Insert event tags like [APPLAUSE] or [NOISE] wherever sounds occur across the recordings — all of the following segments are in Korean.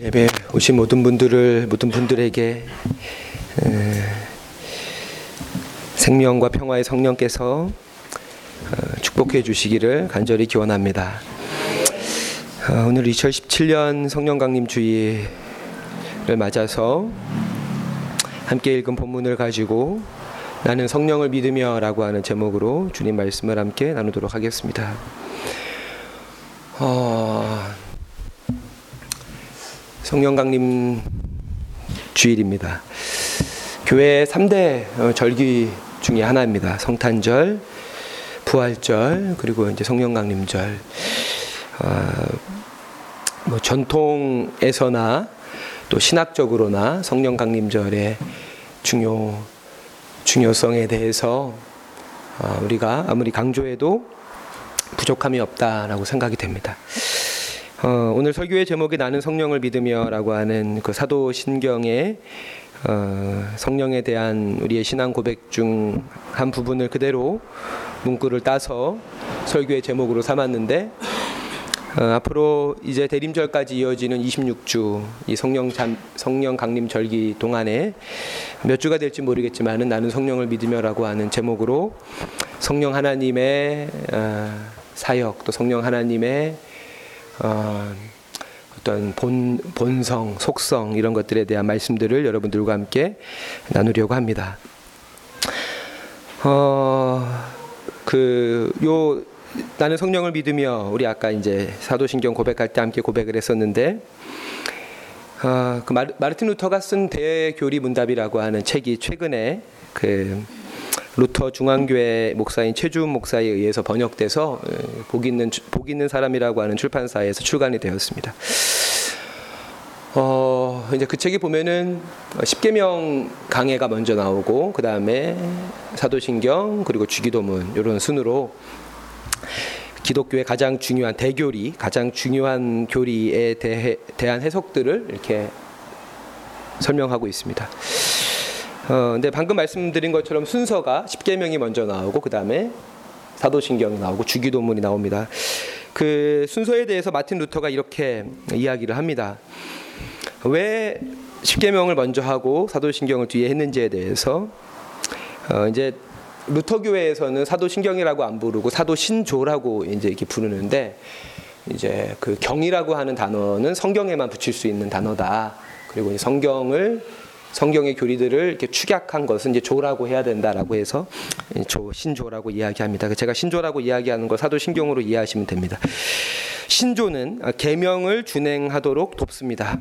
예배 오신 모든 분들을 모든 분들에게 생명과 평화의 성령께서 어, 축복해 주시기를 간절히 기원합니다. 어, 오늘 2017년 성령 강림 주의를 맞아서 함께 읽은 본문을 가지고 나는 성령을 믿으며라고 하는 제목으로 주님 말씀을 함께 나누도록 하겠습니다. 어, 성령 강림 주일입니다. 교회 3대 어, 절기 중에 하나입니다. 성탄절, 부활절, 그리고 이제 성령 강림절. 어, 뭐 전통에서나 또 신학적으로나 성령 강림절의 중요 중요성에 대해서 어, 우리가 아무리 강조해도 부족함이 없다라고 생각이 됩니다. 어, 오늘 설교의 제목이 나는 성령을 믿으며라고 하는 그 사도 신경의 어, 성령에 대한 우리의 신앙 고백 중 한 부분을 그대로 문구를 따서 설교의 제목으로 삼았는데 어, 앞으로 이제 대림절까지 이어지는 26주 이 성령 잠, 성령 강림 절기 동안에 몇 주가 될지 모르겠지만은 나는 성령을 믿으며라고 하는 제목으로 성령 하나님의 어, 사역 또 성령 하나님의 어, 어떤 본, 본성, 속성 이런 것들에 대한 말씀들을 여러분들과 함께 나누려고 합니다. 어, 그, 요, 나는 성령을 믿으며 우리 아까 이제 사도신경 고백할 때 함께 고백을 했었는데 어, 그 마르틴 루터가 쓴 대교리 문답이라고 하는 책이 최근에 그 루터 중앙교회 목사인 최주훈 목사에 의해서 번역돼서 복 있는 복 있는 사람이라고 하는 출판사에서 출간이 되었습니다. 어, 이제 그 책이 보면은 십계명 강해가 먼저 나오고 그 다음에 사도신경 그리고 주기도문 이런 순으로 기독교의 가장 중요한 대교리, 가장 중요한 교리에 대해, 대한 해석들을 이렇게 설명하고 있습니다. 어, 근데 방금 말씀드린 것처럼 순서가 십계명이 먼저 나오고 그 다음에 사도신경이 나오고 주기도문이 나옵니다. 그 순서에 대해서 마틴 루터가 이렇게 이야기를 합니다. 왜 십계명을 먼저 하고 사도신경을 뒤에 했는지에 대해서 어, 이제 루터 교회에서는 사도신경이라고 안 부르고 사도신조라고 이제 이렇게 부르는데 이제 그 경이라고 하는 단어는 성경에만 붙일 수 있는 단어다. 그리고 성경을 성경의 교리들을 이렇게 축약한 것은 이제 조라고 해야 된다라고 해서 조 신조라고 이야기합니다. 제가 신조라고 이야기하는 걸 사도신경으로 이해하시면 됩니다. 신조는 계명을 준행하도록 돕습니다.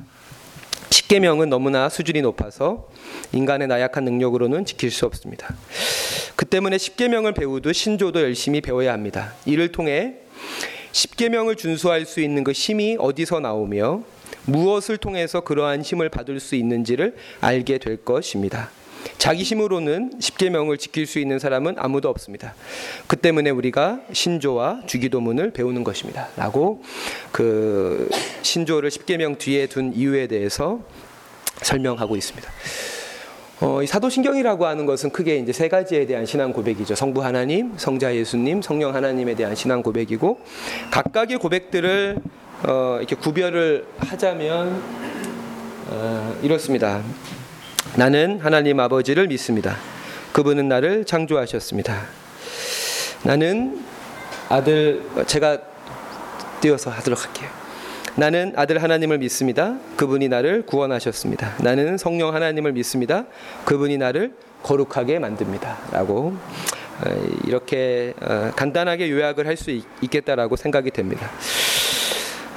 십계명은 너무나 수준이 높아서 인간의 나약한 능력으로는 지킬 수 없습니다. 그 때문에 십계명을 배우듯 신조도 열심히 배워야 합니다. 이를 통해 십계명을 준수할 수 있는 그 힘이 어디서 나오며 무엇을 통해서 그러한 힘을 받을 수 있는지를 알게 될 것입니다. 자기 힘으로는 십계명을 지킬 수 있는 사람은 아무도 없습니다. 그 때문에 우리가 신조와 주기도문을 배우는 것입니다. 라고 그 신조를 십계명 뒤에 둔 이유에 대해서 설명하고 있습니다. 어, 이 사도신경이라고 하는 것은 크게 이제 세 가지에 대한 신앙 고백이죠. 성부 하나님, 성자 예수님, 성령 하나님에 대한 신앙 고백이고 각각의 고백들을 어, 이렇게 구별을 하자면 어, 이렇습니다. 나는 하나님 아버지를 믿습니다. 그분은 나를 창조하셨습니다. 나는 아들 제가 띄어서 하도록 할게요. 나는 아들 하나님을 믿습니다. 그분이 나를 구원하셨습니다. 나는 성령 하나님을 믿습니다. 그분이 나를 거룩하게 만듭니다. 라고 어, 이렇게 어, 간단하게 요약을 할 수 있겠다라고 생각이 됩니다.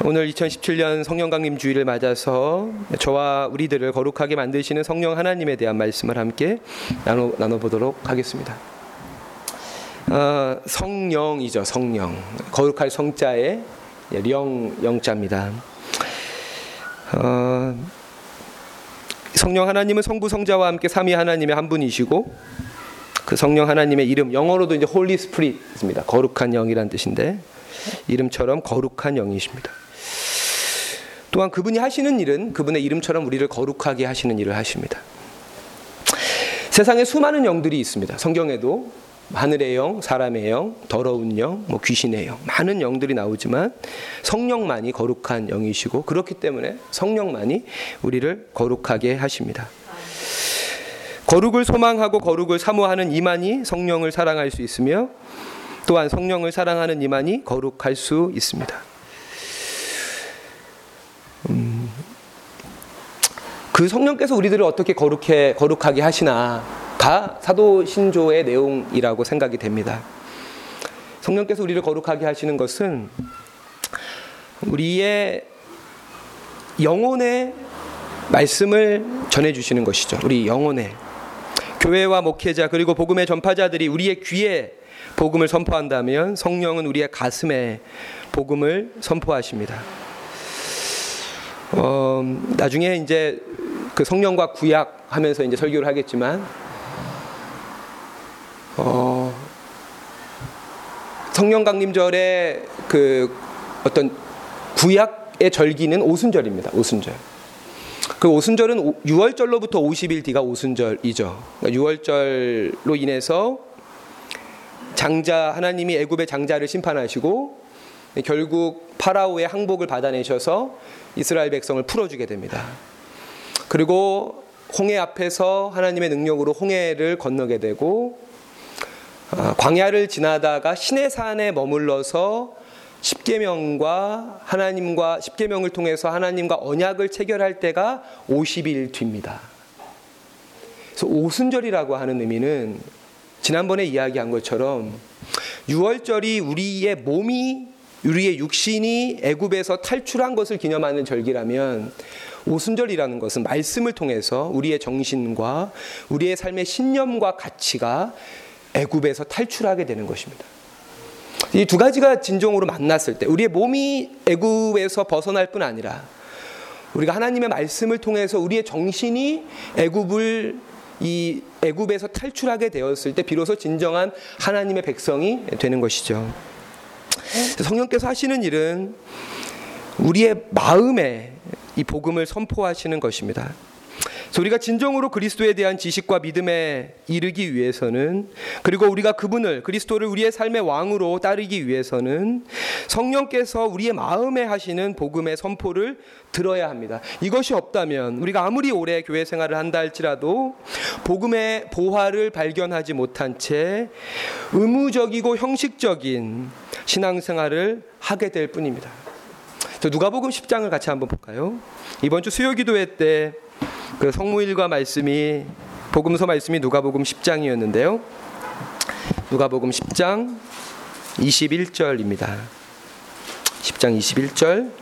오늘 2017년 성령 강림 주일을 맞아서 저와 우리들을 거룩하게 만드시는 성령 하나님에 대한 말씀을 함께 나눠 나눠 보도록 하겠습니다. 어, 성령이죠, 성령. 거룩할 성자의 령 영자입니다. 어, 성령 하나님은 성부 성자와 함께 삼위 하나님의 한 분이시고 그 성령 하나님의 이름 영어로도 이제 Holy Spirit입니다. 거룩한 영이란 뜻인데 이름처럼 거룩한 영이십니다. 또한 그분이 하시는 일은 그분의 이름처럼 우리를 거룩하게 하시는 일을 하십니다. 세상에 수많은 영들이 있습니다. 성경에도 하늘의 영, 사람의 영, 더러운 영, 뭐 귀신의 영, 많은 영들이 나오지만 성령만이 거룩한 영이시고 그렇기 때문에 성령만이 우리를 거룩하게 하십니다. 거룩을 소망하고 거룩을 사모하는 이만이 성령을 사랑할 수 있으며 또한 성령을 사랑하는 이만이 거룩할 수 있습니다. 그 성령께서 우리들을 어떻게 거룩해 거룩하게 하시나가 사도 신조의 내용이라고 생각이 됩니다. 성령께서 우리를 거룩하게 하시는 것은 우리의 영혼의 말씀을 전해 주시는 것이죠. 우리 영혼의 교회와 목회자 그리고 복음의 전파자들이 우리의 귀에 복음을 선포한다면 성령은 우리의 가슴에 복음을 선포하십니다. 어, 나중에 이제 그 성령과 구약 하면서 이제 설교를 하겠지만 어, 성령 강림절의 그 어떤 구약의 절기는 오순절입니다. 오순절. 그 오순절은 6월절로부터 50일 뒤가 오순절이죠. 그러니까 6월절로 인해서 장자 하나님이 애굽의 장자를 심판하시고 결국 파라오의 항복을 받아내셔서 이스라엘 백성을 풀어주게 됩니다. 그리고 홍해 앞에서 하나님의 능력으로 홍해를 건너게 되고 아, 광야를 지나다가 시내산에 머물러서 십계명과 하나님과 십계명을 통해서 하나님과 언약을 체결할 때가 50일 뒤입니다. 그래서 오순절이라고 하는 의미는 지난번에 이야기한 것처럼 6월절이 우리의 몸이 우리의 육신이 애굽에서 탈출한 것을 기념하는 절기라면 오순절이라는 것은 말씀을 통해서 우리의 정신과 우리의 삶의 신념과 가치가 애굽에서 탈출하게 되는 것입니다. 이 두 가지가 진정으로 만났을 때 우리의 몸이 애굽에서 벗어날 뿐 아니라 우리가 하나님의 말씀을 통해서 우리의 정신이 애굽을 이 애굽에서 탈출하게 되었을 때 비로소 진정한 하나님의 백성이 되는 것이죠. 성령께서 하시는 일은 우리의 마음에 이 복음을 선포하시는 것입니다. 우리가 진정으로 그리스도에 대한 지식과 믿음에 이르기 위해서는 그리고 우리가 그분을 그리스도를 우리의 삶의 왕으로 따르기 위해서는 성령께서 우리의 마음에 하시는 복음의 선포를 들어야 합니다. 이것이 없다면 우리가 아무리 오래 교회 생활을 한다 할지라도 복음의 보화를 발견하지 못한 채 의무적이고 형식적인 신앙생활을 하게 될 뿐입니다. 누가복음 10장을 같이 한번 볼까요? 이번 주 수요 기도회 때 그 성무일과 말씀이 복음서 말씀이 누가복음 10장이었는데요. 누가복음 10장 21절입니다. 10장 21절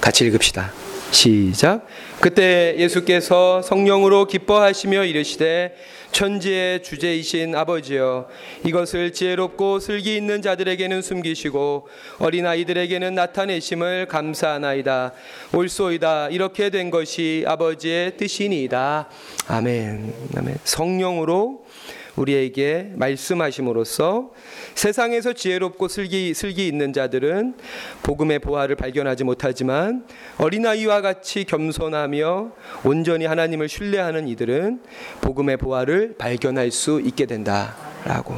같이 읽읍시다. 시작. 그때 예수께서 성령으로 기뻐하시며 이르시되 천지의 주제이신 아버지여 이것을 지혜롭고 슬기 있는 자들에게는 숨기시고 어린 아이들에게는 나타내심을 감사하나이다. 옳소이다. 이렇게 된 것이 아버지의 뜻이니이다. 아멘. 아멘. 성령으로 우리에게 말씀하심으로써 세상에서 지혜롭고 슬기, 슬기 있는 자들은 복음의 보화를 발견하지 못하지만 어린아이와 같이 겸손하며 온전히 하나님을 신뢰하는 이들은 복음의 보화를 발견할 수 있게 된다라고.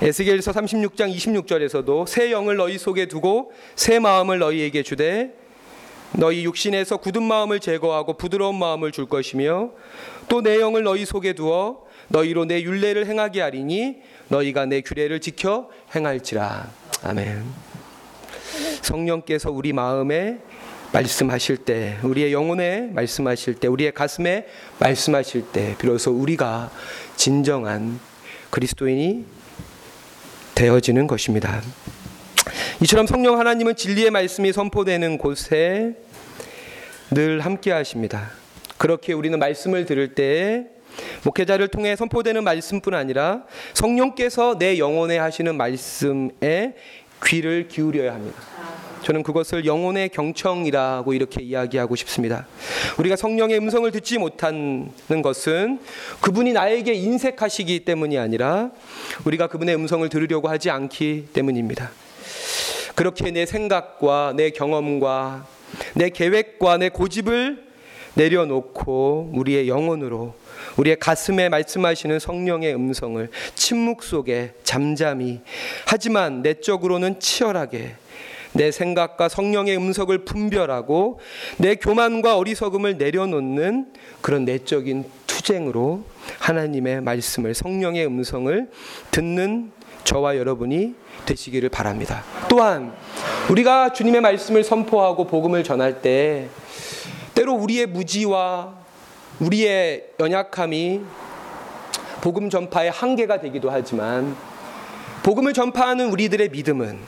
에스겔서 36장 26절에서도 새 영을 너희 속에 두고 새 마음을 너희에게 주되 너희 육신에서 굳은 마음을 제거하고 부드러운 마음을 줄 것이며 또 내 영을 너희 속에 두어 너희로 내 윤례를 행하게 하리니 너희가 내 규례를 지켜 행할지라. 아멘. 성령께서 우리 마음에 말씀하실 때, 우리의 영혼에 말씀하실 때, 우리의 가슴에 말씀하실 때, 비로소 우리가 진정한 그리스도인이 되어지는 것입니다. 이처럼 성령 하나님은 진리의 말씀이 선포되는 곳에 늘 함께 하십니다. 그렇게 우리는 말씀을 들을 때 목회자를 통해 선포되는 말씀뿐 아니라 성령께서 내 영혼에 하시는 말씀에 귀를 기울여야 합니다. 저는 그것을 영혼의 경청이라고 이렇게 이야기하고 싶습니다. 우리가 성령의 음성을 듣지 못하는 것은 그분이 나에게 인색하시기 때문이 아니라 우리가 그분의 음성을 들으려고 하지 않기 때문입니다. 그렇게 내 생각과 내 경험과 내 계획과 내 고집을 내려놓고 우리의 영혼으로 우리의 가슴에 말씀하시는 성령의 음성을 침묵 속에 잠잠히 하지만 내적으로는 치열하게 내 생각과 성령의 음성을 분별하고 내 교만과 어리석음을 내려놓는 그런 내적인 투쟁으로 하나님의 말씀을 성령의 음성을 듣는 저와 여러분이 되시기를 바랍니다. 또한 우리가 주님의 말씀을 선포하고 복음을 전할 때 때로 우리의 무지와 우리의 연약함이 복음 전파의 한계가 되기도 하지만 복음을 전파하는 우리들의 믿음은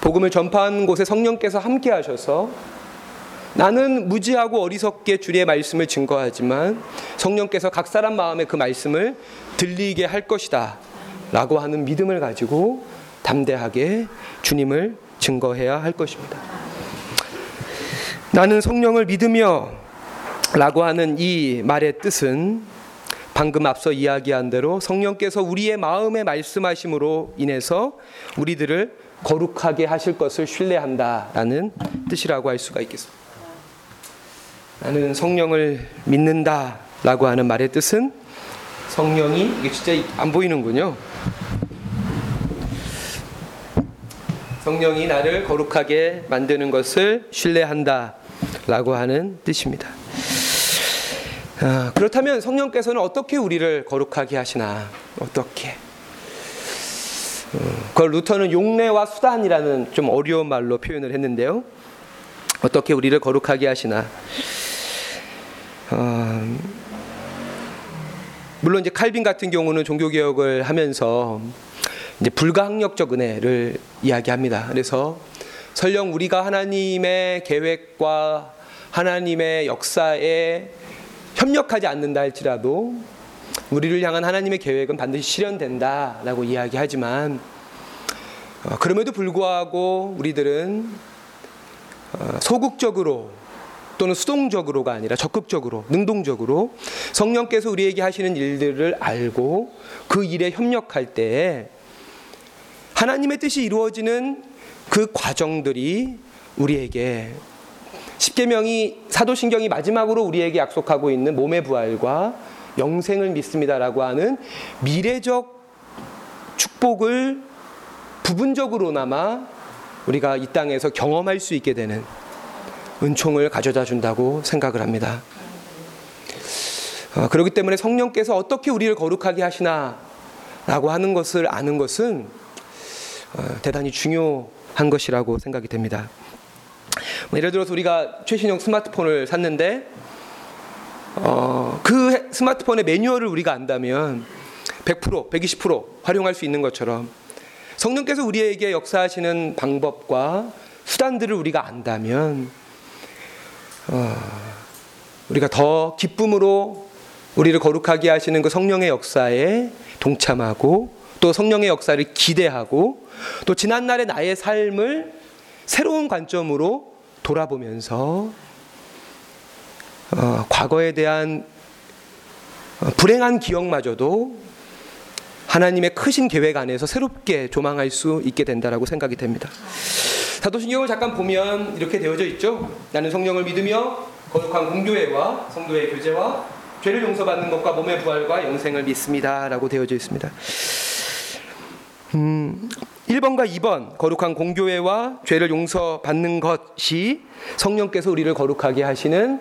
복음을 전파하는 곳에 성령께서 함께 하셔서 나는 무지하고 어리석게 주의 말씀을 증거하지만 성령께서 각 사람 마음에 그 말씀을 들리게 할 것이다. 라고 하는 믿음을 가지고 담대하게 주님을 증거해야 할 것입니다. 나는 성령을 믿으며 라고 하는 이 말의 뜻은 방금 앞서 이야기한 대로 성령께서 우리의 마음에 말씀하심으로 인해서 우리들을 거룩하게 하실 것을 신뢰한다라는 뜻이라고 할 수가 있겠습니다. 나는 성령을 믿는다라고 하는 말의 뜻은 성령이 이게 진짜 안 보이는군요. 성령이 나를 거룩하게 만드는 것을 신뢰한다라고 하는 뜻입니다. 아, 그렇다면 성령께서는 어떻게 우리를 거룩하게 하시나? 어떻게? 음, 그걸 루터는 용례와 수단이라는 좀 어려운 말로 표현을 했는데요. 어떻게 우리를 거룩하게 하시나? 어, 물론 이제 칼빈 같은 경우는 종교 개혁을 하면서 이제 불가항력적 은혜를 이야기합니다. 그래서 설령 우리가 하나님의 계획과 하나님의 역사에 협력하지 않는다 할지라도 우리를 향한 하나님의 계획은 반드시 실현된다라고 이야기하지만 어, 그럼에도 불구하고 우리들은 어, 소극적으로 또는 수동적으로가 아니라 적극적으로 능동적으로 성령께서 우리에게 하시는 일들을 알고 그 일에 협력할 때에 하나님의 뜻이 이루어지는 그 과정들이 우리에게 십계명이 사도신경이 마지막으로 우리에게 약속하고 있는 몸의 부활과 영생을 믿습니다라고 하는 미래적 축복을 부분적으로나마 우리가 이 땅에서 경험할 수 있게 되는 은총을 가져다 준다고 생각을 합니다. 어, 그렇기 때문에 성령께서 어떻게 우리를 거룩하게 하시나라고 하는 것을 아는 것은 어, 대단히 중요한 것이라고 생각이 됩니다. 뭐 예를 들어서 우리가 최신형 스마트폰을 샀는데 어, 그 스마트폰의 매뉴얼을 우리가 안다면 100%, 120% 활용할 수 있는 것처럼 성령께서 우리에게 역사하시는 방법과 수단들을 우리가 안다면 어, 우리가 더 기쁨으로 우리를 거룩하게 하시는 그 성령의 역사에 동참하고 또 성령의 역사를 기대하고 또 지난날의 나의 삶을 새로운 관점으로 돌아보면서 어, 과거에 대한 어, 불행한 기억마저도 하나님의 크신 계획 안에서 새롭게 조망할 수 있게 된다라고 생각이 됩니다. 사도신경을 잠깐 보면 이렇게 되어져 있죠. 나는 성령을 믿으며 거룩한 공교회와 성도의 교제와 죄를 용서받는 것과 몸의 부활과 영생을 믿습니다라고 되어져 있습니다. 음, 1번과 2번 거룩한 공교회와 죄를 용서받는 것이 성령께서 우리를 거룩하게 하시는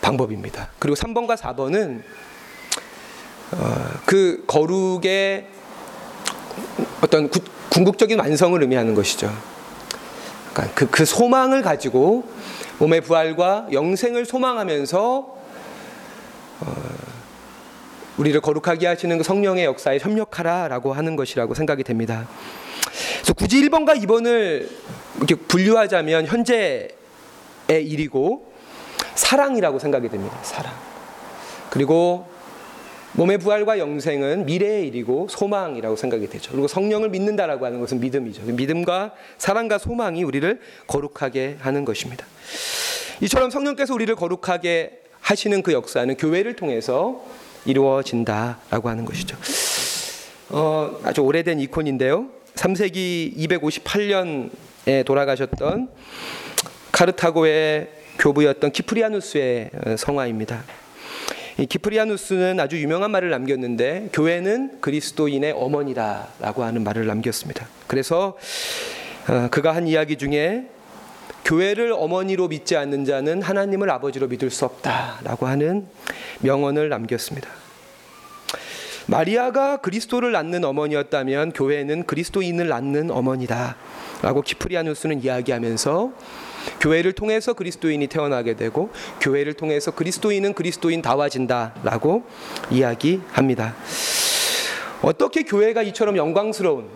방법입니다. 그리고 3번과 4번은 어, 그 거룩의 어떤 구, 궁극적인 완성을 의미하는 것이죠. 그러니까 그, 그 소망을 가지고 몸의 부활과 영생을 소망하면서 어, 우리를 거룩하게 하시는 그 성령의 역사에 협력하라라고 하는 것이라고 생각이 됩니다. 그래서 굳이 1번과 2번을 이렇게 분류하자면 현재의 일이고 사랑이라고 생각이 됩니다. 사랑. 그리고 몸의 부활과 영생은 미래의 일이고 소망이라고 생각이 되죠. 그리고 성령을 믿는다라고 하는 것은 믿음이죠. 믿음과 사랑과 소망이 우리를 거룩하게 하는 것입니다. 이처럼 성령께서 우리를 거룩하게 하시는 그 역사는 교회를 통해서 이루어진다라고 하는 것이죠. 어, 아주 오래된 이콘인데요. 3세기 258년에 돌아가셨던 카르타고의 교부였던 키프리아누스의 어, 성화입니다. 이 키프리아누스는 아주 유명한 말을 남겼는데 교회는 그리스도인의 어머니다라고 하는 말을 남겼습니다. 그래서 어, 그가 한 이야기 중에 교회를 어머니로 믿지 않는 자는 하나님을 아버지로 믿을 수 없다라고 하는 명언을 남겼습니다. 마리아가 그리스도를 낳는 어머니였다면 교회는 그리스도인을 낳는 어머니다라고 키프리아누스는 이야기하면서 교회를 통해서 그리스도인이 태어나게 되고 교회를 통해서 그리스도인은 그리스도인 다워진다라고 이야기합니다. 어떻게 교회가 이처럼 영광스러운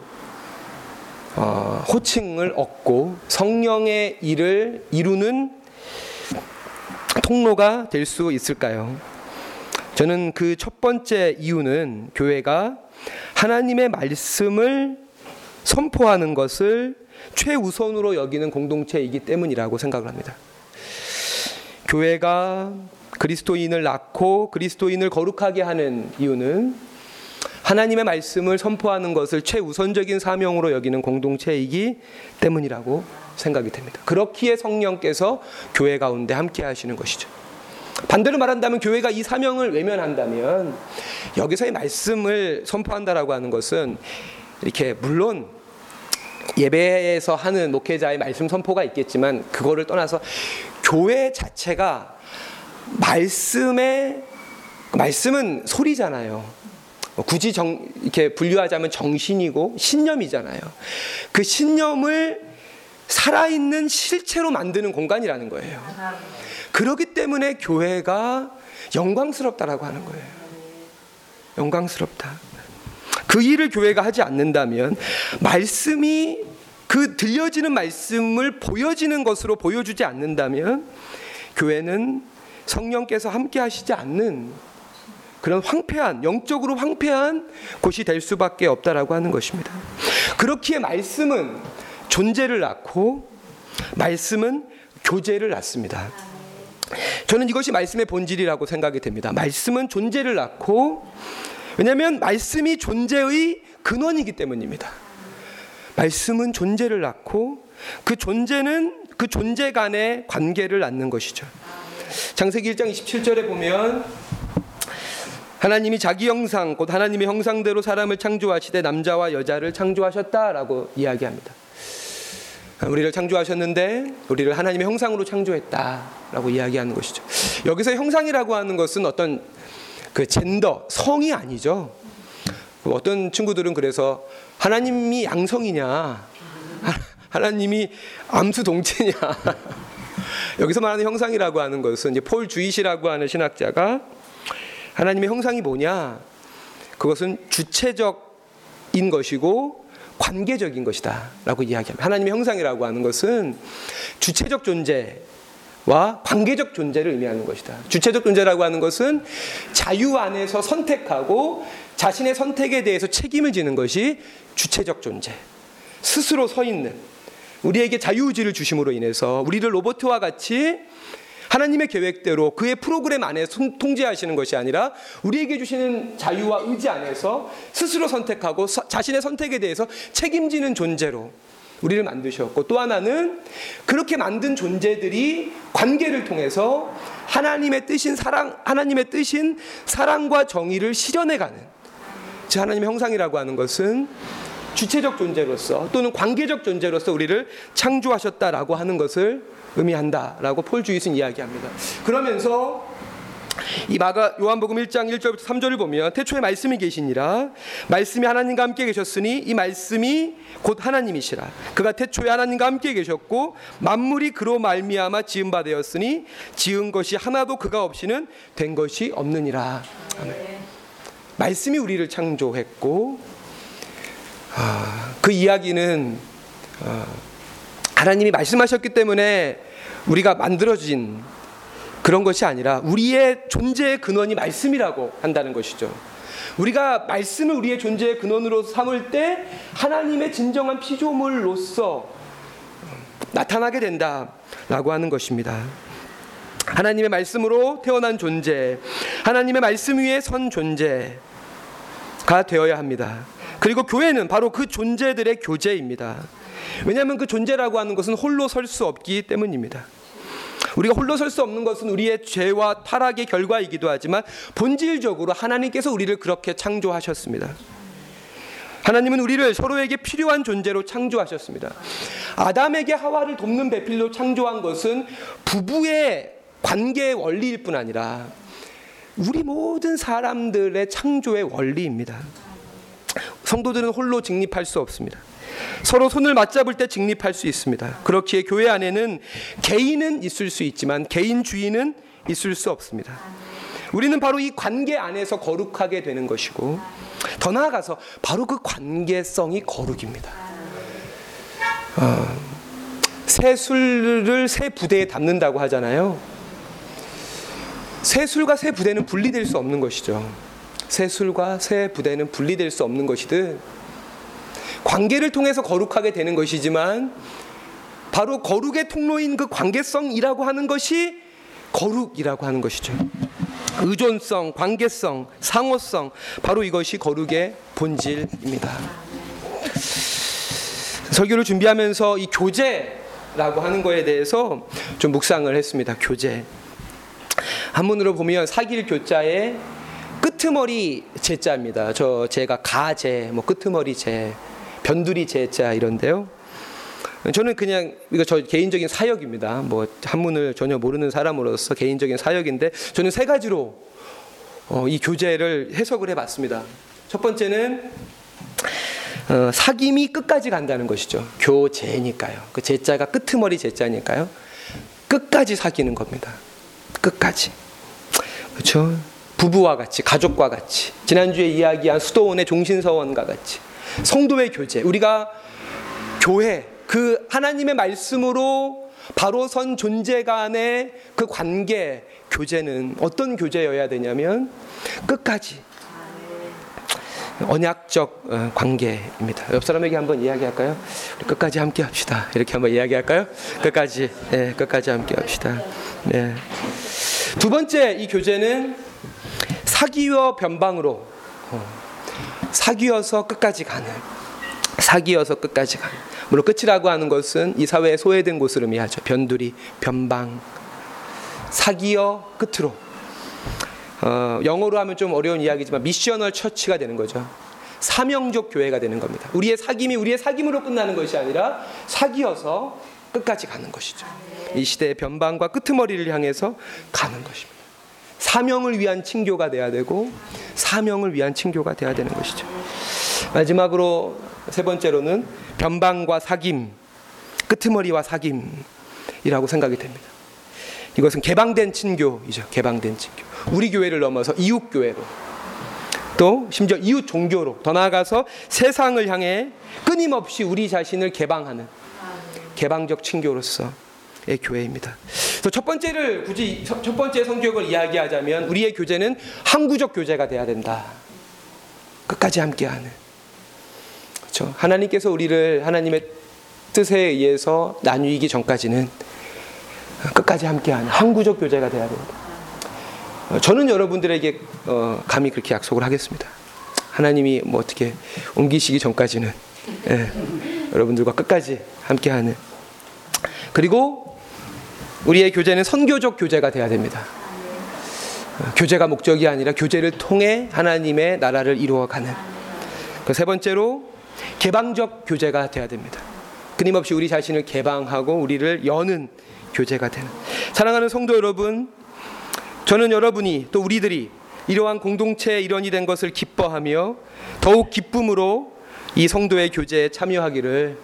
어, 호칭을 얻고 성령의 일을 이루는 통로가 될 수 있을까요? 저는 그 첫 번째 이유는 교회가 하나님의 말씀을 선포하는 것을 최우선으로 여기는 공동체이기 때문이라고 생각을 합니다. 교회가 그리스도인을 낳고 그리스도인을 거룩하게 하는 이유는 하나님의 말씀을 선포하는 것을 최우선적인 사명으로 여기는 공동체이기 때문이라고 생각이 됩니다. 그렇기에 성령께서 교회 가운데 함께 하시는 것이죠. 반대로 말한다면 교회가 이 사명을 외면한다면 여기서의 말씀을 선포한다라고 하는 것은 이렇게 물론 예배에서 하는 목회자의 말씀 선포가 있겠지만 그거를 떠나서 교회 자체가 말씀의 말씀은 소리잖아요. 굳이 정, 이렇게 분류하자면 정신이고 신념이잖아요. 그 신념을 살아있는 실체로 만드는 공간이라는 거예요. 그렇기 때문에 교회가 영광스럽다라고 하는 거예요. 영광스럽다. 그 일을 교회가 하지 않는다면 말씀이 그 들려지는 말씀을 보여지는 것으로 보여주지 않는다면 교회는 성령께서 함께 하시지 않는 그런 황폐한 영적으로 황폐한 곳이 될 수밖에 없다라고 하는 것입니다. 그렇기에 말씀은 존재를 낳고 말씀은 교제를 낳습니다. 저는 이것이 말씀의 본질이라고 생각이 됩니다. 말씀은 존재를 낳고 왜냐하면 말씀이 존재의 근원이기 때문입니다. 말씀은 존재를 낳고 그 존재는 그 존재 간의 관계를 낳는 것이죠. 장세기 1장 27절에 보면 하나님이 자기 형상 곧 하나님의 형상대로 사람을 창조하시되 남자와 여자를 창조하셨다라고 이야기합니다. 우리를 창조하셨는데 우리를 하나님의 형상으로 창조했다라고 이야기하는 것이죠. 여기서 형상이라고 하는 것은 어떤 그 젠더 성이 아니죠. 어떤 친구들은 그래서 하나님이 양성이냐, 하나님이 암수 동체냐. [LAUGHS] 여기서 말하는 형상이라고 하는 것은 이제 폴 주이시라고 하는 신학자가 하나님의 형상이 뭐냐? 그것은 주체적인 것이고 관계적인 것이다라고 이야기합니다. 하나님의 형상이라고 하는 것은 주체적 존재 와 관계적 존재를 의미하는 것이다. 주체적 존재라고 하는 것은 자유 안에서 선택하고 자신의 선택에 대해서 책임을 지는 것이 주체적 존재. 스스로 서 있는 우리에게 자유의지를 주심으로 인해서 우리를 로봇과 같이 하나님의 계획대로 그의 프로그램 안에서 통제하시는 것이 아니라 우리에게 주시는 자유와 의지 안에서 스스로 선택하고 자신의 선택에 대해서 책임지는 존재로 우리를 만드셨고 또 하나는 그렇게 만든 존재들이 관계를 통해서 하나님의 뜻인 사랑, 하나님의 뜻인 사랑과 정의를 실현해 가는 제 하나님의 형상이라고 하는 것은 주체적 존재로서 또는 관계적 존재로서 우리를 창조하셨다라고 하는 것을 의미한다라고 폴 주이슨 이야기합니다. 그러면서 이 마가 요한복음 1장 1절부터 3절을 보면 태초에 말씀이 계시니라 말씀이 하나님과 함께 계셨으니 이 말씀이 곧 하나님이시라 그가 태초에 하나님과 함께 계셨고 만물이 그로 말미암아 지은 바 되었으니 지은 것이 하나도 그가 없이는 된 것이 없느니라 아멘. 말씀이 우리를 창조했고 아, 그 이야기는 아, 하나님이 말씀하셨기 때문에 우리가 만들어진 그런 것이 아니라 우리의 존재의 근원이 말씀이라고 한다는 것이죠. 우리가 말씀을 우리의 존재의 근원으로 삼을 때 하나님의 진정한 피조물로서 나타나게 된다라고 하는 것입니다. 하나님의 말씀으로 태어난 존재, 하나님의 말씀 위에 선 존재가 되어야 합니다. 그리고 교회는 바로 그 존재들의 교제입니다. 왜냐하면 그 존재라고 하는 것은 홀로 설 수 없기 때문입니다. 우리가 홀로 설 수 없는 것은 우리의 죄와 타락의 결과이기도 하지만 본질적으로 하나님께서 우리를 그렇게 창조하셨습니다. 하나님은 우리를 서로에게 필요한 존재로 창조하셨습니다. 아담에게 하와를 돕는 배필로 창조한 것은 부부의 관계의 원리일 뿐 아니라 우리 모든 사람들의 창조의 원리입니다. 성도들은 홀로 직립할 수 없습니다. 서로 손을 맞잡을 때 직립할 수 있습니다. 그렇기에 교회 안에는 개인은 있을 수 있지만 개인주의는 있을 수 없습니다. 우리는 바로 이 관계 안에서 거룩하게 되는 것이고 더 나아가서 바로 그 관계성이 거룩입니다. 어, 새 술을 새 부대에 담는다고 하잖아요. 새 술과 새 부대는 분리될 수 없는 것이죠. 새 술과 새 부대는 분리될 수 없는 것이듯 관계를 통해서 거룩하게 되는 것이지만 바로 거룩의 통로인 그 관계성이라고 하는 것이 거룩이라고 하는 것이죠. 의존성, 관계성, 상호성, 바로 이것이 거룩의 본질입니다. 설교를 준비하면서 이 교제라고 하는 거에 대해서 좀 묵상을 했습니다. 교제. 한문으로 보면 사길 교자에 끄트머리 제자입니다. 저 제가 가제, 뭐 끄트머리 제, 변두리 제자 이런데요. 저는 그냥 이거 저 개인적인 사역입니다. 뭐 한문을 전혀 모르는 사람으로서 개인적인 사역인데 저는 세 가지로 어, 이 교재를 해석을 해봤습니다. 첫 번째는 어, 사귐이 끝까지 간다는 것이죠. 교제니까요. 그 제자가 끄트머리 제자니까요. 끝까지 사귀는 겁니다. 끝까지. 그렇죠? 부부와 같이, 가족과 같이, 지난주에 이야기한 수도원의 종신서원과 같이, 성도의 교제, 우리가 교회, 그 하나님의 말씀으로 바로 선 존재 간의 그 관계, 교제는 어떤 교제여야 되냐면 끝까지 언약적 어, 관계입니다. 옆 사람에게 한번 이야기할까요? 끝까지 함께 합시다. 이렇게 한번 이야기할까요? 끝까지, 네, 끝까지 함께 합시다. 네. 두 번째 이 교제는 사기와 변방으로 어, 사귀어서 끝까지 가는 사귀어서 끝까지 가는 물론 끝이라고 하는 것은 이 사회에 소외된 곳을 의미하죠. 변두리, 변방, 사기어 끝으로. 어, 영어로 하면 좀 어려운 이야기지만 미셔널 처치가 되는 거죠. 사명적 교회가 되는 겁니다. 우리의 사귐이 우리의 사귐으로 끝나는 것이 아니라 사기어서 끝까지 가는 것이죠. 이 시대의 변방과 끄트머리를 향해서 가는 것입니다. 사명을 위한 친교가 돼야 되고 사명을 위한 친교가 돼야 되는 것이죠. 마지막으로 세 번째로는 변방과 사귐, 끄트머리와 사귐이라고 생각이 됩니다. 이것은 개방된 친교이죠. 개방된 친교. 우리 교회를 넘어서 이웃 교회로 또 심지어 이웃 종교로 더 나아가서 세상을 향해 끊임없이 우리 자신을 개방하는 개방적 친교로서의 교회입니다. 첫 번째를 굳이 첫 번째 성격을 이야기하자면 우리의 교제는 항구적 교제가 돼야 된다. 끝까지 함께하는. 그렇죠. 하나님께서 우리를 하나님의 뜻에 의해서 나누기 전까지는 끝까지 함께하는 항구적 교제가 돼야 된다. 저는 여러분들에게 어, 감히 그렇게 약속을 하겠습니다. 하나님이 뭐 어떻게 옮기시기 전까지는 예, 여러분들과 끝까지 함께하는 그리고 우리의 교제는 선교적 교제가 돼야 됩니다. 어, 교제가 목적이 아니라 교제를 통해 하나님의 나라를 이루어가는 그 세 번째로 개방적 교제가 돼야 됩니다. 끊임없이 우리 자신을 개방하고 우리를 여는 교제가 되는 사랑하는 성도 여러분 저는 여러분이 또 우리들이 이러한 공동체의 일원이 된 것을 기뻐하며 더욱 기쁨으로 이 성도의 교제에 참여하기를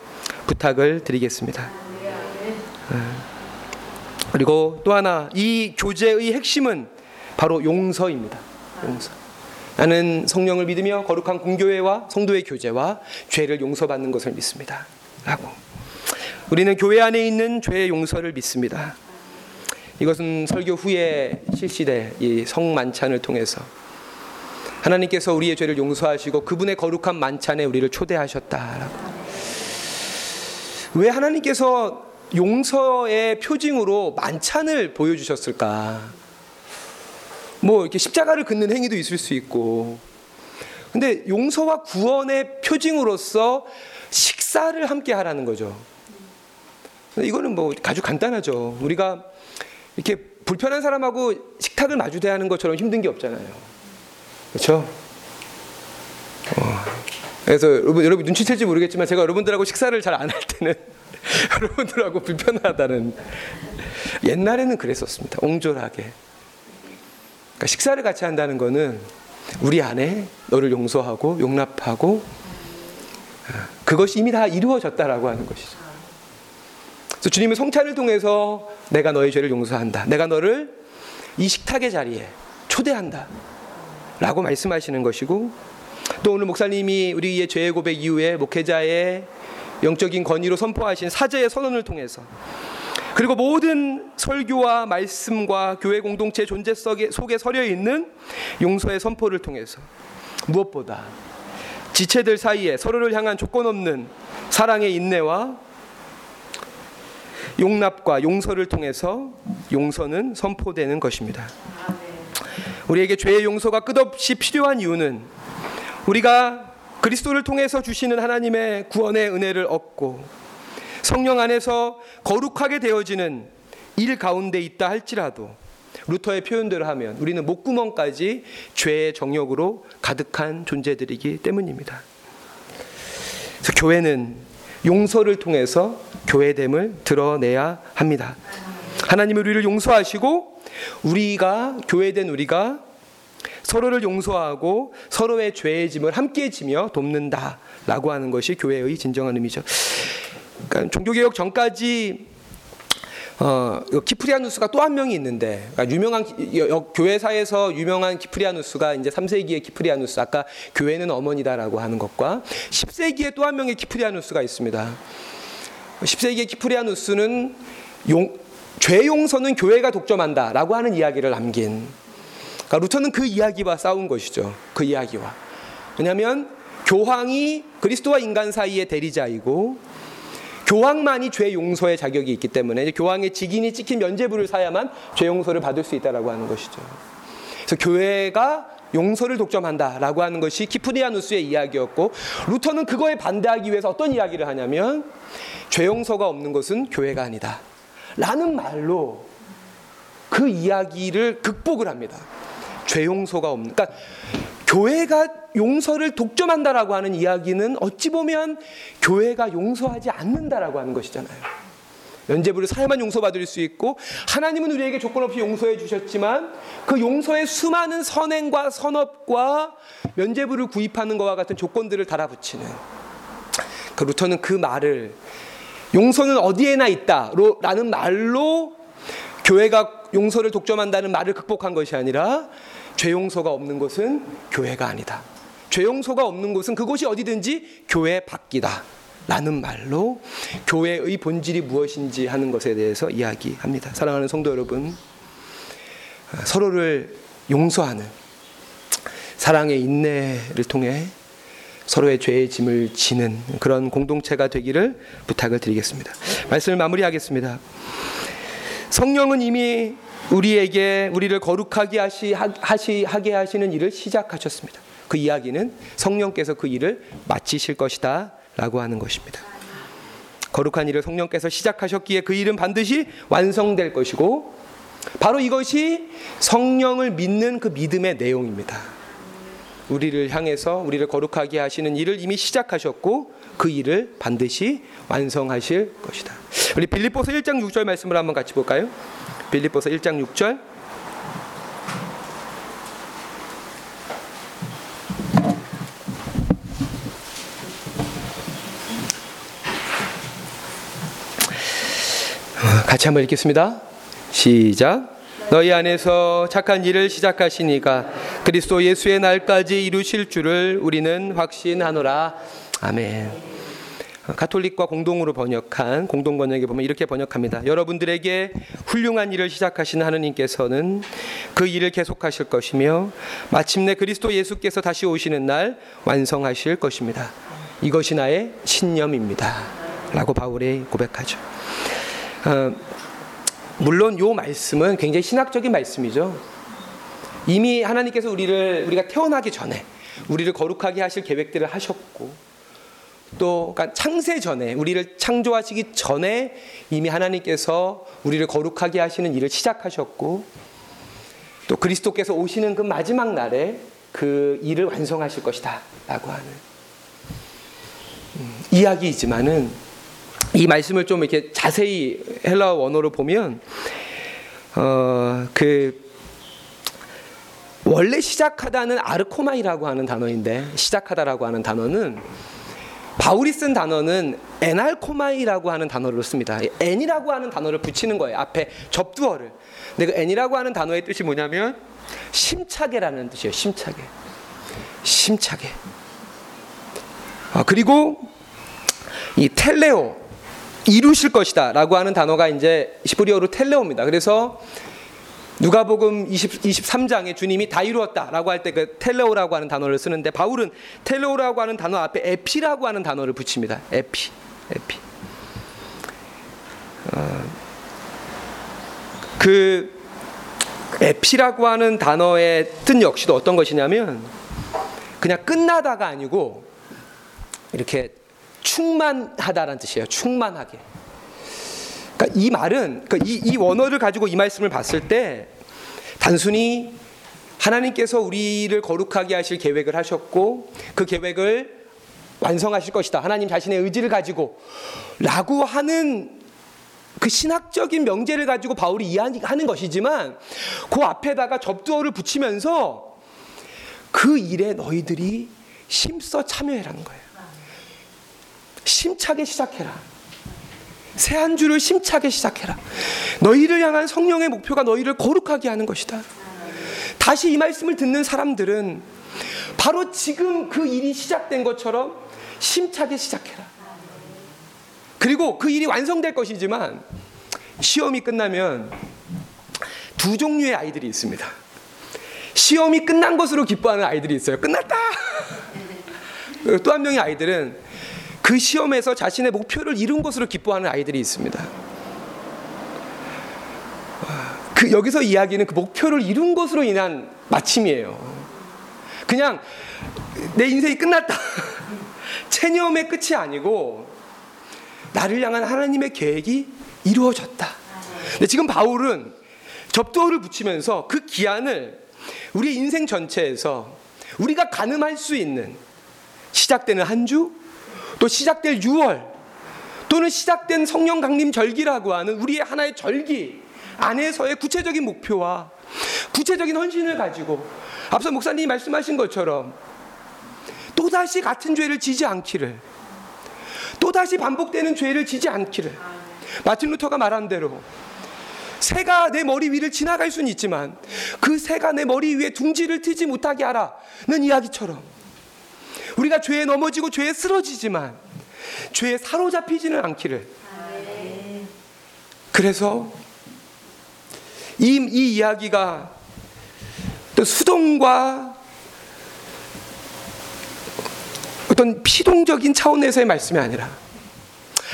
부탁을 드리겠습니다. 어, 그리고 또 하나 이 교제의 핵심은 바로 용서입니다. 용서. 나는 성령을 믿으며 거룩한 공교회와 성도의 교제와 죄를 용서받는 것을 믿습니다. 라고. 우리는 교회 안에 있는 죄의 용서를 믿습니다. 이것은 설교 후에 실시될 이 성만찬을 통해서 하나님께서 우리의 죄를 용서하시고 그분의 거룩한 만찬에 우리를 초대하셨다라고. 왜 하나님께서 용서의 표징으로 만찬을 보여주셨을까? 뭐 이렇게 십자가를 긋는 행위도 있을 수 있고, 근데 용서와 구원의 표징으로서 식사를 함께 하라는 거죠. 이거는 뭐 아주 간단하죠. 우리가 이렇게 불편한 사람하고 식탁을 마주 대하는 것처럼 힘든 게 없잖아요. 그렇죠? 어. 그래서 여러분, 여러분 눈치챌지 모르겠지만 제가 여러분들하고 식사를 잘 안 할 때는 [LAUGHS] 여러분들하고 불편하다는 옛날에는 그랬었습니다. 옹졸하게. 그러니까 식사를 같이 한다는 거는 우리 안에 너를 용서하고 용납하고 그것이 이미 다 이루어졌다라고 하는 것이죠. 그래서 주님은 성찬을 통해서 내가 너의 죄를 용서한다. 내가 너를 이 식탁의 자리에 초대한다. 라고 말씀하시는 것이고 또 오늘 목사님이 우리의 죄의 고백 이후에 목회자의 영적인 권위로 선포하신 사제의 선언을 통해서 그리고 모든 설교와 말씀과 교회 공동체 존재 속에, 서려 있는 용서의 선포를 통해서 무엇보다 지체들 사이에 서로를 향한 조건 없는 사랑의 인내와 용납과 용서를 통해서 용서는 선포되는 것입니다. 우리에게 죄의 용서가 끝없이 필요한 이유는 우리가 그리스도를 통해서 주시는 하나님의 구원의 은혜를 얻고 성령 안에서 거룩하게 되어지는 일 가운데 있다 할지라도 루터의 표현대로 하면 우리는 목구멍까지 죄의 정욕으로 가득한 존재들이기 때문입니다. 그래서 교회는 용서를 통해서 교회됨을 드러내야 합니다. 하나님 우리를 용서하시고 우리가 교회된 우리가 서로를 용서하고 서로의 죄의 짐을 함께 지며 돕는다라고 하는 것이 교회의 진정한 의미죠. 그러니까 종교개혁 전까지 어, 키프리아누스가 또 한 명이 있는데 그러니까 유명한 교회사에서 유명한 키프리아누스가 이제 3세기의 키프리아누스 아까 교회는 어머니다라고 하는 것과 10세기에 또 한 명의 키프리아누스가 있습니다. 10세기의 키프리아누스는 용, 죄 용서는 교회가 독점한다라고 하는 이야기를 남긴. 그러니까 루터는 그 이야기와 싸운 것이죠. 그 이야기와. 왜냐하면 교황이 그리스도와 인간 사이의 대리자이고 교황만이 죄 용서의 자격이 있기 때문에 교황의 직인이 찍힌 면죄부를 사야만 죄 용서를 받을 수 있다라고 하는 것이죠. 그래서 교회가 용서를 독점한다라고 하는 것이 키프리아누스의 이야기였고 루터는 그거에 반대하기 위해서 어떤 이야기를 하냐면 죄 용서가 없는 것은 교회가 아니다. 라는 말로 그 이야기를 극복을 합니다. 죄 용서가 없는. 그러니까 교회가 용서를 독점한다라고 하는 이야기는 어찌 보면 교회가 용서하지 않는다라고 하는 것이잖아요. 면죄부를 사야만 용서받을 수 있고 하나님은 우리에게 조건 없이 용서해 주셨지만 그 용서의 수많은 선행과 선업과 면죄부를 구입하는 것과 같은 조건들을 달아붙이는 그 루터는 그 말을 용서는 어디에나 있다라는 말로 교회가 용서를 독점한다는 말을 극복한 것이 아니라 죄 용서가 없는 곳은 교회가 아니다. 죄 용서가 없는 곳은 그곳이 어디든지 교회 밖이다. 라는 말로 교회의 본질이 무엇인지 하는 것에 대해서 이야기합니다. 사랑하는 성도 여러분, 서로를 용서하는 사랑의 인내를 통해 서로의 죄의 짐을 지는 그런 공동체가 되기를 부탁을 드리겠습니다. 말씀을 마무리하겠습니다. 성령은 이미 우리에게 우리를 거룩하게 하시, 하시, 하게 하시는 일을 시작하셨습니다. 그 이야기는 성령께서 그 일을 마치실 것이다 라고 하는 것입니다. 거룩한 일을 성령께서 시작하셨기에 그 일은 반드시 완성될 것이고 바로 이것이 성령을 믿는 그 믿음의 내용입니다. 우리를 향해서 우리를 거룩하게 하시는 일을 이미 시작하셨고 그 일을 반드시 완성하실 것이다. 우리 빌립보서 1장 6절 말씀을 한번 같이 볼까요? 빌립보서 1장 6절 같이 한번 읽겠습니다. 시작. 너희 안에서 착한 일을 시작하시니까 그리스도 예수의 날까지 이루실 줄을 우리는 확신하노라. 아멘. 가톨릭과 공동으로 번역한 공동 번역에 보면 이렇게 번역합니다. 여러분들에게 훌륭한 일을 시작하신 하느님께서는 그 일을 계속하실 것이며 마침내 그리스도 예수께서 다시 오시는 날 완성하실 것입니다. 이것이 나의 신념입니다. 라고 바울이 고백하죠. 어, 물론 요 말씀은 굉장히 신학적인 말씀이죠. 이미 하나님께서 우리를 우리가 태어나기 전에 우리를 거룩하게 하실 계획들을 하셨고 또 그러니까 창세 전에 우리를 창조하시기 전에 이미 하나님께서 우리를 거룩하게 하시는 일을 시작하셨고 또 그리스도께서 오시는 그 마지막 날에 그 일을 완성하실 것이다라고 하는 음, 이야기이지만은 이 말씀을 좀 이렇게 자세히 헬라어 원어로 보면 어그 원래 시작하다는 ἄρχομαι라고 하는 단어인데 시작하다라고 하는 단어는 바울이 쓴 단어는 ἐνάρχομαι라고 하는 단어를 씁니다. ἐν이라고 하는 단어를 붙이는 거예요. 앞에 접두어를. 근데 그 ἐν이라고 하는 단어의 뜻이 뭐냐면 힘차게라는 뜻이에요. 힘차게. 힘차게. 아, 그리고 이 τελέω 이루실 것이다라고 하는 단어가 이제 히브리어로 τελέω입니다. 그래서 누가복음 20, 23장에 주님이 다 이루었다라고 할 때 그 텔레오라고 하는 단어를 쓰는데 바울은 텔레오라고 하는 단어 앞에 에피라고 하는 단어를 붙입니다. 에피, 에피. 어, 그 에피라고 하는 단어의 뜻 역시도 어떤 것이냐면 그냥 끝나다가 아니고 이렇게 충만하다라는 뜻이에요. 충만하게. 그러니까 이 말은 그러니까 이, 이 원어를 가지고 이 말씀을 봤을 때 단순히 하나님께서 우리를 거룩하게 하실 계획을 하셨고 그 계획을 완성하실 것이다. 하나님 자신의 의지를 가지고 라고 하는 그 신학적인 명제를 가지고 바울이 이해하는 것이지만 그 앞에다가 접두어를 붙이면서 그 일에 너희들이 힘써 참여해라는 거예요. 심차게 시작해라. 새 한 주를 심차게 시작해라. 너희를 향한 성령의 목표가 너희를 거룩하게 하는 것이다. 다시 이 말씀을 듣는 사람들은 바로 지금 그 일이 시작된 것처럼 심차게 시작해라. 그리고 그 일이 완성될 것이지만 시험이 끝나면 두 종류의 아이들이 있습니다. 시험이 끝난 것으로 기뻐하는 아이들이 있어요. 끝났다! [LAUGHS] 또 한 명의 아이들은 그 시험에서 자신의 목표를 이룬 것으로 기뻐하는 아이들이 있습니다. 그 여기서 이야기는 그 목표를 이룬 것으로 인한 마침이에요. 그냥 내 인생이 끝났다. [LAUGHS] 체념의 끝이 아니고 나를 향한 하나님의 계획이 이루어졌다. 근데 지금 바울은 접두어를 붙이면서 그 기한을 우리 인생 전체에서 우리가 가늠할 수 있는 시작되는 한 주, 또 시작될 6월, 또는 시작된 성령 강림 절기라고 하는 우리의 하나의 절기 안에서의 구체적인 목표와 구체적인 헌신을 가지고 앞서 목사님이 말씀하신 것처럼 또다시 같은 죄를 지지 않기를 또다시 반복되는 죄를 지지 않기를. 마틴 루터가 말한 대로 새가 내 머리 위를 지나갈 수는 있지만 그 새가 내 머리 위에 둥지를 트지 못하게 하라는 이야기처럼 우리가 죄에 넘어지고 죄에 쓰러지지만 죄에 사로잡히지는 않기를. 그래서 이, 이 이야기가 또 수동과 어떤 피동적인 차원에서의 말씀이 아니라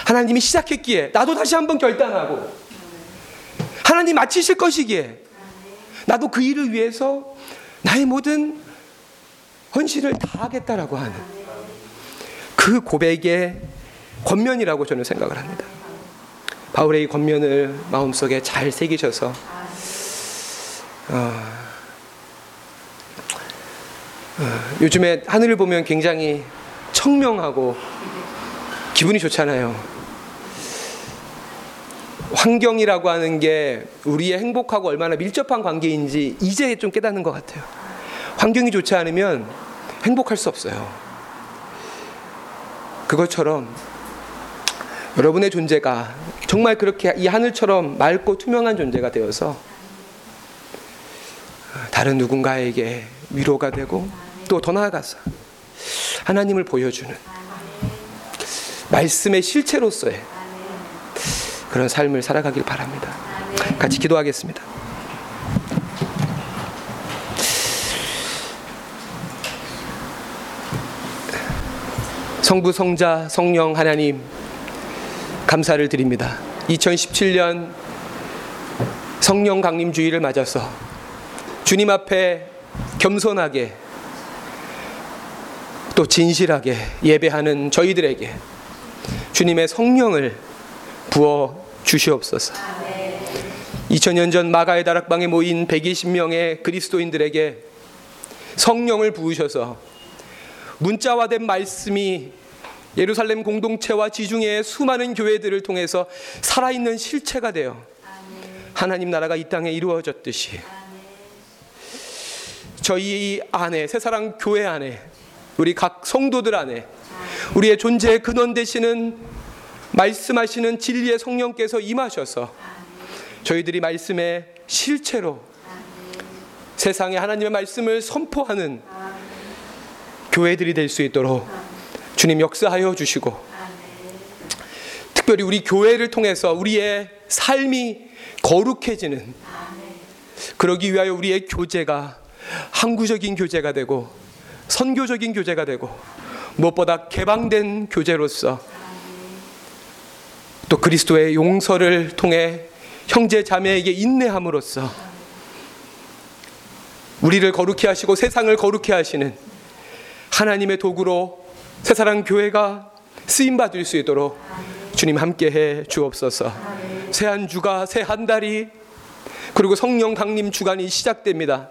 하나님이 시작했기에 나도 다시 한번 결단하고 하나님 마치실 것이기에 나도 그 일을 위해서 나의 모든 헌신을 다하겠다라고 하는 그 고백의 권면이라고 저는 생각을 합니다. 바울의 이 권면을 마음속에 잘 새기셔서 어, 어, 요즘에 하늘을 보면 굉장히 청명하고 기분이 좋잖아요. 환경이라고 하는 게 우리의 행복하고 얼마나 밀접한 관계인지 이제 좀 깨닫는 것 같아요. 환경이 좋지 않으면 행복할 수 없어요. 그것처럼 여러분의 존재가 정말 그렇게 이 하늘처럼 맑고 투명한 존재가 되어서 다른 누군가에게 위로가 되고 또 더 나아가서 하나님을 보여주는 말씀의 실체로서의 그런 삶을 살아가길 바랍니다. 같이 기도하겠습니다. 성부, 성자, 성령 하나님 감사를 드립니다. 2017년 성령 강림 주의를 맞아서 주님 앞에 겸손하게 또 진실하게 예배하는 저희들에게 주님의 성령을 부어 주시옵소서. 2000년 전 마가의 다락방에 모인 120명의 그리스도인들에게 성령을 부으셔서 문자화된 말씀이 예루살렘 공동체와 지중해의 수많은 교회들을 통해서 살아있는 실체가 되어 하나님 나라가 이 땅에 이루어졌듯이 저희 안에 새사랑 교회 안에 우리 각 성도들 안에 우리의 존재의 근원 되시는 말씀하시는 진리의 성령께서 임하셔서 저희들이 말씀의 실체로 세상에 하나님의 말씀을 선포하는 교회들이 될 수 있도록 주님 역사하여 주시고 특별히 우리 교회를 통해서 우리의 삶이 거룩해지는 그러기 위하여 우리의 교제가 항구적인 교제가 되고 선교적인 교제가 되고 무엇보다 개방된 교제로서 또 그리스도의 용서를 통해 형제 자매에게 인내함으로써 우리를 거룩히 하시고 세상을 거룩히 하시는 하나님의 도구로 새사랑 교회가 쓰임 받을 수 있도록 주님 함께 해 주옵소서. 새 한 주가 새 한 달이 그리고 성령 강림 주간이 시작됩니다.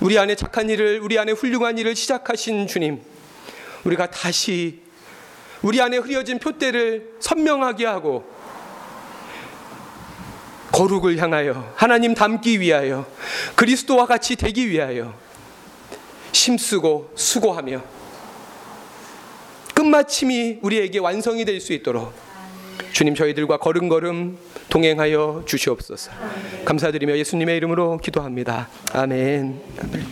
우리 안에 착한 일을 우리 안에 훌륭한 일을 시작하신 주님 우리가 다시 우리 안에 흐려진 표대를 선명하게 하고 거룩을 향하여 하나님 닮기 위하여 그리스도와 같이 되기 위하여 힘쓰고 수고하며 끝마침이 우리에게 완성이 될 수 있도록 주님 저희들과 걸음걸음 동행하여 주시옵소서. 감사드리며 예수님의 이름으로 기도합니다. 아멘. 아멘.